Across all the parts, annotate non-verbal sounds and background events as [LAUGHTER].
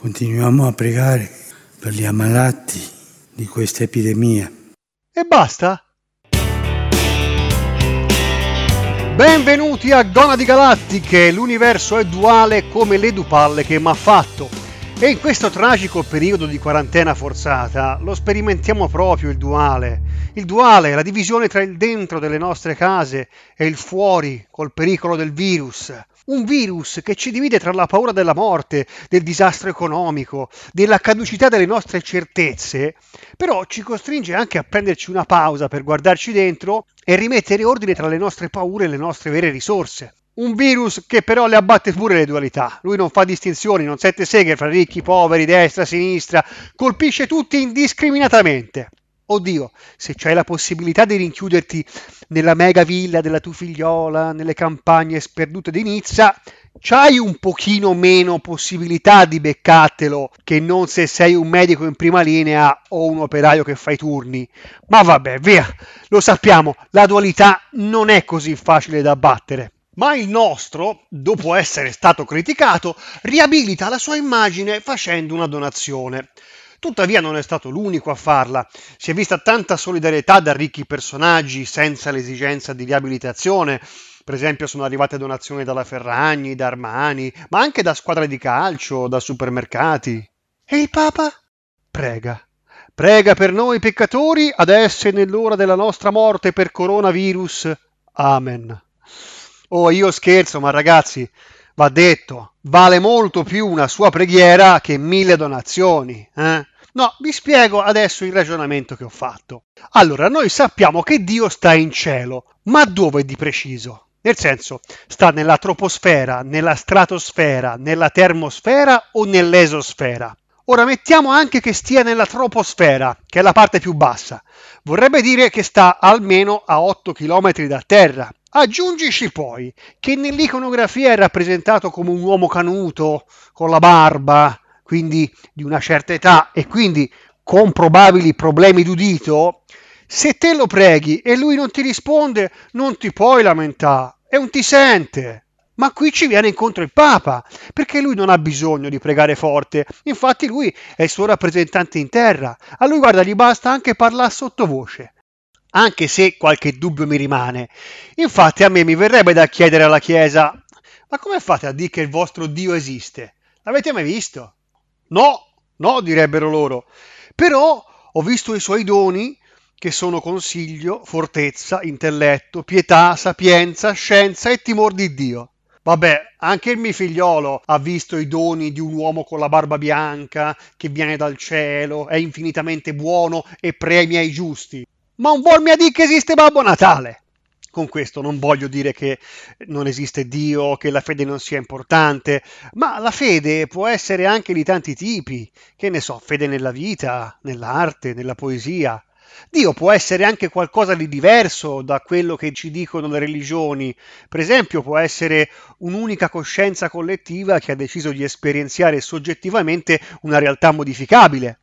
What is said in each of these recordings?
Continuiamo a pregare per gli ammalati di questa epidemia. E basta? Benvenuti a Gonadi Galattiche, l'universo è duale come le dupalle che m'ha fatto. E in questo tragico periodo di quarantena forzata lo sperimentiamo proprio il duale. Il duale, la divisione tra il dentro delle nostre case e il fuori col pericolo del virus. Un virus che ci divide tra la paura della morte, del disastro economico, della caducità delle nostre certezze, però ci costringe anche a prenderci una pausa per guardarci dentro e rimettere ordine tra le nostre paure e le nostre vere risorse. Un virus che però le abbatte pure le dualità. Lui non fa distinzioni, non sette seghe fra ricchi, poveri, destra, sinistra, colpisce tutti indiscriminatamente. Oddio, se c'hai la possibilità di rinchiuderti nella mega villa della tua figliola, nelle campagne sperdute di Nizza, c'hai un pochino meno possibilità di beccartelo che non se sei un medico in prima linea o un operaio che fa i turni. Ma vabbè, via, lo sappiamo, la dualità non è così facile da battere ma il nostro, dopo essere stato criticato, riabilita la sua immagine facendo una donazione. Tuttavia non è stato l'unico a farla. Si è vista tanta solidarietà da ricchi personaggi senza l'esigenza di riabilitazione. Per esempio sono arrivate donazioni dalla Ferragni, da Armani, ma anche da squadre di calcio, da supermercati. E il Papa? Prega. Prega per noi peccatori, adesso e nell'ora della nostra morte per coronavirus. Amen. Oh, io scherzo, ma ragazzi, va detto, vale molto più una sua preghiera che mille donazioni. Eh? No, vi spiego adesso il ragionamento che ho fatto. Allora, noi sappiamo che Dio sta in cielo, ma dove di preciso? Nel senso, sta nella troposfera, nella stratosfera, nella termosfera o nell'esosfera? Ora mettiamo anche che stia nella troposfera, che è la parte più bassa. Vorrebbe dire che sta almeno a 8 km da terra, Aggiungici poi che nell'iconografia è rappresentato come un uomo canuto, con la barba, quindi di una certa età e quindi con probabili problemi d'udito, se te lo preghi e lui non ti risponde, non ti puoi lamentare e non ti sente. Ma qui ci viene incontro il Papa, perché lui non ha bisogno di pregare forte, infatti lui è il suo rappresentante in terra, a lui guarda gli basta anche parlare sottovoce anche se qualche dubbio mi rimane. Infatti a me mi verrebbe da chiedere alla Chiesa, ma come fate a dire che il vostro Dio esiste? L'avete mai visto? No, no, direbbero loro. Però ho visto i suoi doni, che sono consiglio, fortezza, intelletto, pietà, sapienza, scienza e timor di Dio. Vabbè, anche il mio figliolo ha visto i doni di un uomo con la barba bianca che viene dal cielo, è infinitamente buono e premia i giusti ma non vuol dire che esiste Babbo Natale. Con questo non voglio dire che non esiste Dio, che la fede non sia importante, ma la fede può essere anche di tanti tipi, che ne so, fede nella vita, nell'arte, nella poesia. Dio può essere anche qualcosa di diverso da quello che ci dicono le religioni. Per esempio, può essere un'unica coscienza collettiva che ha deciso di esperienziare soggettivamente una realtà modificabile.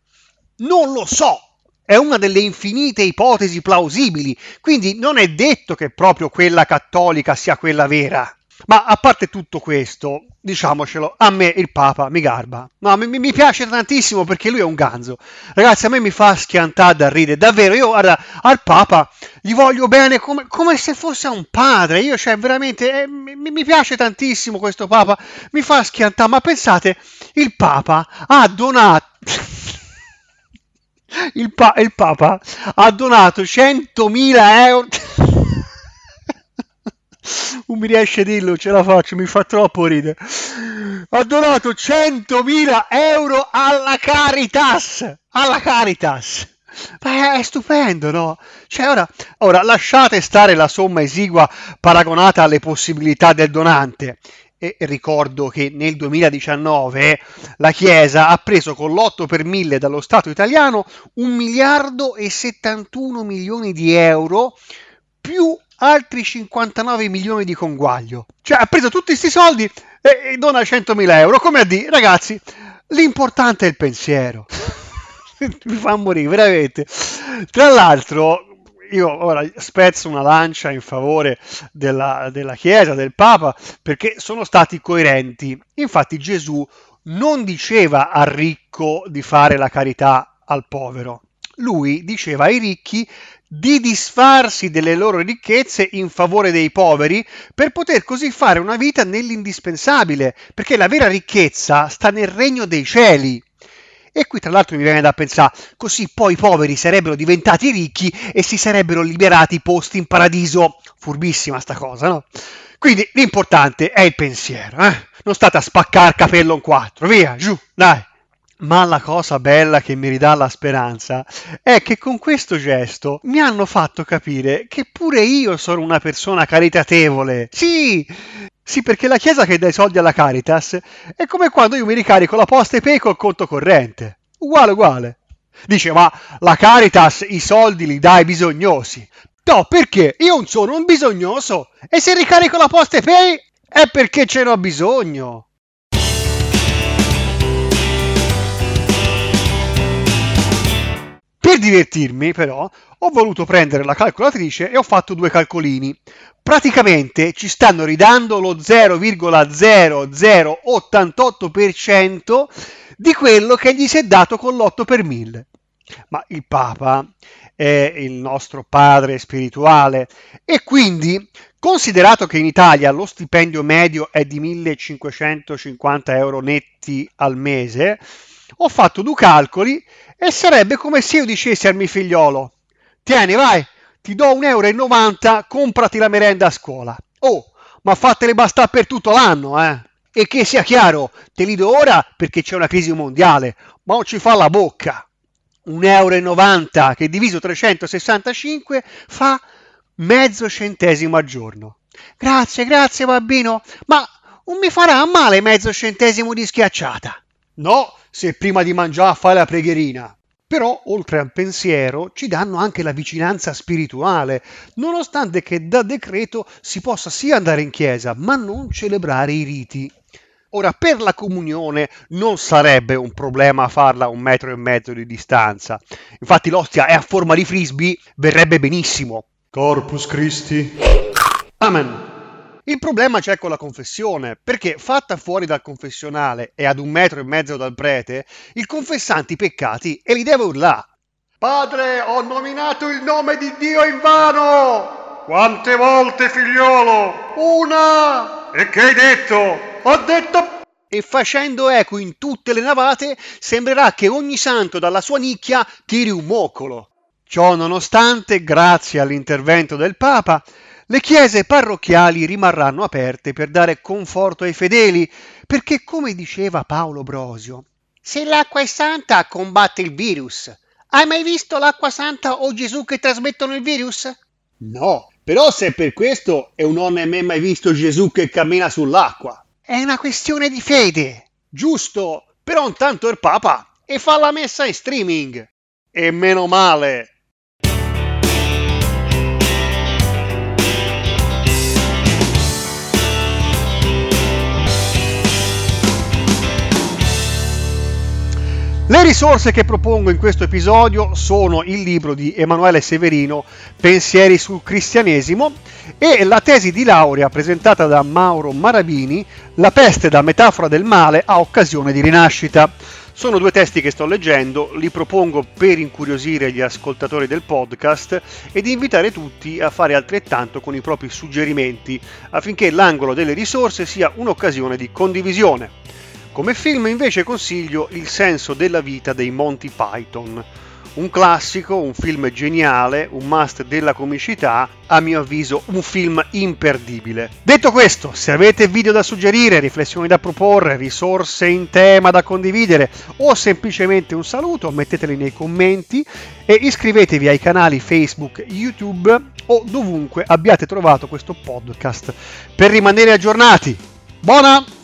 Non lo so, è una delle infinite ipotesi plausibili, quindi non è detto che proprio quella cattolica sia quella vera. Ma a parte tutto questo, diciamocelo, a me il Papa mi garba. No, mi, mi, piace tantissimo perché lui è un ganzo. Ragazzi, a me mi fa schiantare da ridere. Davvero, io guarda, al Papa gli voglio bene come, come se fosse un padre. Io, cioè, veramente, eh, mi, mi, piace tantissimo questo Papa. Mi fa schiantare. Ma pensate, il Papa ha donato il, pa- il Papa ha donato 100.000 euro. [LAUGHS] non mi riesce a dirlo, ce la faccio, mi fa troppo ridere. Ha donato 100.000 euro alla Caritas. Alla Caritas. Ma è stupendo, no? Cioè, ora, ora lasciate stare la somma esigua paragonata alle possibilità del donante e ricordo che nel 2019 la Chiesa ha preso con l'8 per 1000 dallo Stato italiano 1 miliardo e 71 milioni di euro più altri 59 milioni di conguaglio. Cioè ha preso tutti questi soldi e, e dona 100.000 euro. Come a dire, ragazzi, l'importante è il pensiero. [LAUGHS] Mi fa morire, veramente. Tra l'altro, io ora spezzo una lancia in favore della, della Chiesa, del Papa, perché sono stati coerenti. Infatti Gesù non diceva al ricco di fare la carità al povero. Lui diceva ai ricchi di disfarsi delle loro ricchezze in favore dei poveri per poter così fare una vita nell'indispensabile, perché la vera ricchezza sta nel regno dei cieli. E qui tra l'altro mi viene da pensare, così poi i poveri sarebbero diventati ricchi e si sarebbero liberati posti in paradiso. Furbissima sta cosa, no? Quindi l'importante è il pensiero, eh? Non state a spaccare capello in quattro, via, giù, dai. Ma la cosa bella che mi ridà la speranza è che con questo gesto mi hanno fatto capire che pure io sono una persona caritatevole. Sì, sì, perché la Chiesa che dà i soldi alla Caritas è come quando io mi ricarico la posta e pay col conto corrente. Uguale, uguale. Dice, ma la Caritas i soldi li dà ai bisognosi. No, perché? Io non sono un bisognoso. E se ricarico la posta e pay è perché ce n'ho bisogno. Per divertirmi, però, ho voluto prendere la calcolatrice e ho fatto due calcolini. Praticamente ci stanno ridando lo 0,0088% di quello che gli si è dato con l'8 per 1000. Ma il Papa è il nostro padre spirituale e quindi considerato che in Italia lo stipendio medio è di 1550 euro netti al mese, ho fatto due calcoli e sarebbe come se io dicessi al mio figliolo, tieni vai, ti do 1,90 euro, comprati la merenda a scuola. Oh, ma fatele bastare per tutto l'anno, eh. E che sia chiaro, te li do ora perché c'è una crisi mondiale, ma non ci fa la bocca. 1,90 euro che diviso 365 fa mezzo centesimo al giorno. Grazie, grazie bambino, ma non mi farà male mezzo centesimo di schiacciata. No, se prima di mangiare fai la preghierina. Però, oltre al pensiero, ci danno anche la vicinanza spirituale, nonostante che da decreto si possa sì andare in chiesa, ma non celebrare i riti. Ora, per la comunione non sarebbe un problema farla a un metro e mezzo di distanza. Infatti l'ostia è a forma di frisbee, verrebbe benissimo. Corpus Christi. Amen. Il problema c'è con la confessione, perché fatta fuori dal confessionale e ad un metro e mezzo dal prete, il confessante i peccati e li deve urlare. Padre, ho nominato il nome di Dio in vano! Quante volte, figliolo? Una! E che hai detto? Ho detto... E facendo eco in tutte le navate, sembrerà che ogni santo dalla sua nicchia tiri un moccolo. Ciò nonostante, grazie all'intervento del Papa, le chiese parrocchiali rimarranno aperte per dare conforto ai fedeli, perché come diceva Paolo Brosio, se l'acqua è santa combatte il virus. Hai mai visto l'acqua santa o Gesù che trasmettono il virus? No, però se per questo e non hai mai visto Gesù che cammina sull'acqua. È una questione di fede. Giusto, però intanto il Papa e fa la messa in streaming. E meno male. Risorse che propongo in questo episodio sono il libro di Emanuele Severino, Pensieri sul cristianesimo, e la tesi di laurea presentata da Mauro Marabini, La peste da metafora del male a occasione di rinascita. Sono due testi che sto leggendo, li propongo per incuriosire gli ascoltatori del podcast ed invitare tutti a fare altrettanto con i propri suggerimenti affinché l'angolo delle risorse sia un'occasione di condivisione. Come film invece consiglio Il senso della vita dei Monty Python. Un classico, un film geniale, un must della comicità, a mio avviso un film imperdibile. Detto questo, se avete video da suggerire, riflessioni da proporre, risorse in tema da condividere o semplicemente un saluto, metteteli nei commenti e iscrivetevi ai canali Facebook, YouTube o dovunque abbiate trovato questo podcast per rimanere aggiornati. Buona!